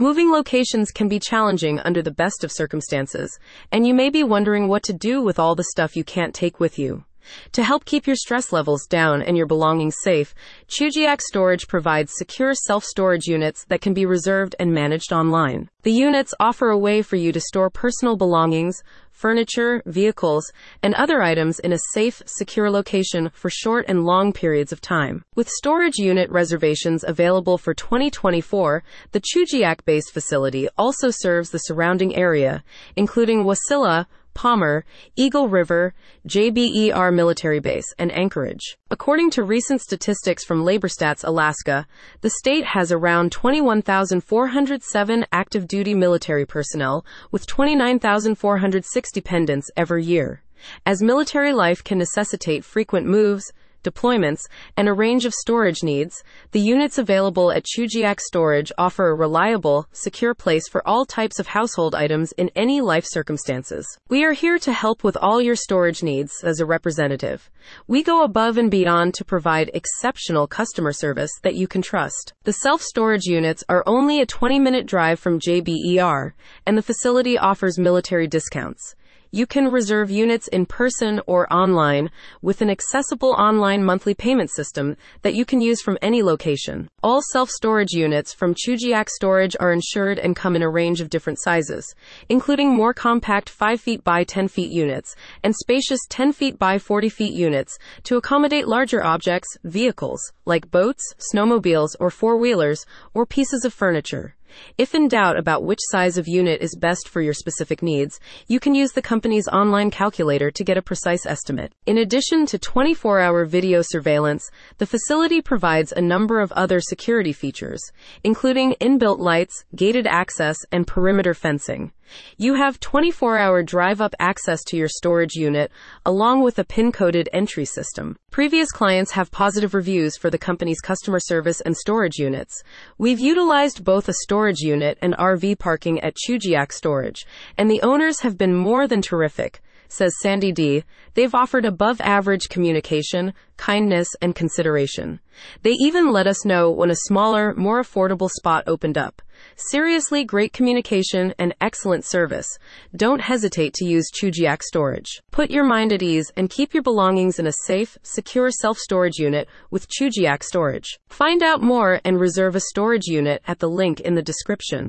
Moving locations can be challenging under the best of circumstances, and you may be wondering what to do with all the stuff you can't take with you. To help keep your stress levels down and your belongings safe, Chugiak Storage provides secure self-storage units that can be reserved and managed online. The units offer a way for you to store personal belongings, furniture, vehicles, and other items in a safe, secure location for short and long periods of time. With storage unit reservations available for 2024, the Chugiak base facility also serves the surrounding area, including Wasilla, Palmer, Eagle River, JBER Military Base, and Anchorage. According to recent statistics from LaborStats Alaska, the state has around 21,407 active duty military personnel with 29,460 dependents every year. As military life can necessitate frequent moves, deployments, and a range of storage needs, the units available at Chugiak Storage offer a reliable, secure place for all types of household items in any life circumstances. We are here to help with all your storage needs as a representative. We go above and beyond to provide exceptional customer service that you can trust. The self storage units are only a 20 minute drive from JBER, and the facility offers military discounts. You can reserve units in person or online with an accessible online monthly payment system that you can use from any location. All self-storage units from Chugiak Storage are insured and come in a range of different sizes, including more compact 5 feet by 10 feet units and spacious 10 feet by 40 feet units to accommodate larger objects, vehicles, like boats, snowmobiles, or four-wheelers, or pieces of furniture. If in doubt about which size of unit is best for your specific needs, you can use the company's online calculator to get a precise estimate. In addition to 24 hour video surveillance, the facility provides a number of other security features, including inbuilt lights, gated access, and perimeter fencing. You have 24 hour drive up access to your storage unit, along with a pin coded entry system. Previous clients have positive reviews for the company's customer service and storage units. We've utilized both a storage unit and RV parking at Chugiak Storage, and the owners have been more than terrific says Sandy D. They've offered above average communication, kindness, and consideration. They even let us know when a smaller, more affordable spot opened up. Seriously great communication and excellent service. Don't hesitate to use Chugiak Storage. Put your mind at ease and keep your belongings in a safe, secure self-storage unit with Chugiak Storage. Find out more and reserve a storage unit at the link in the description.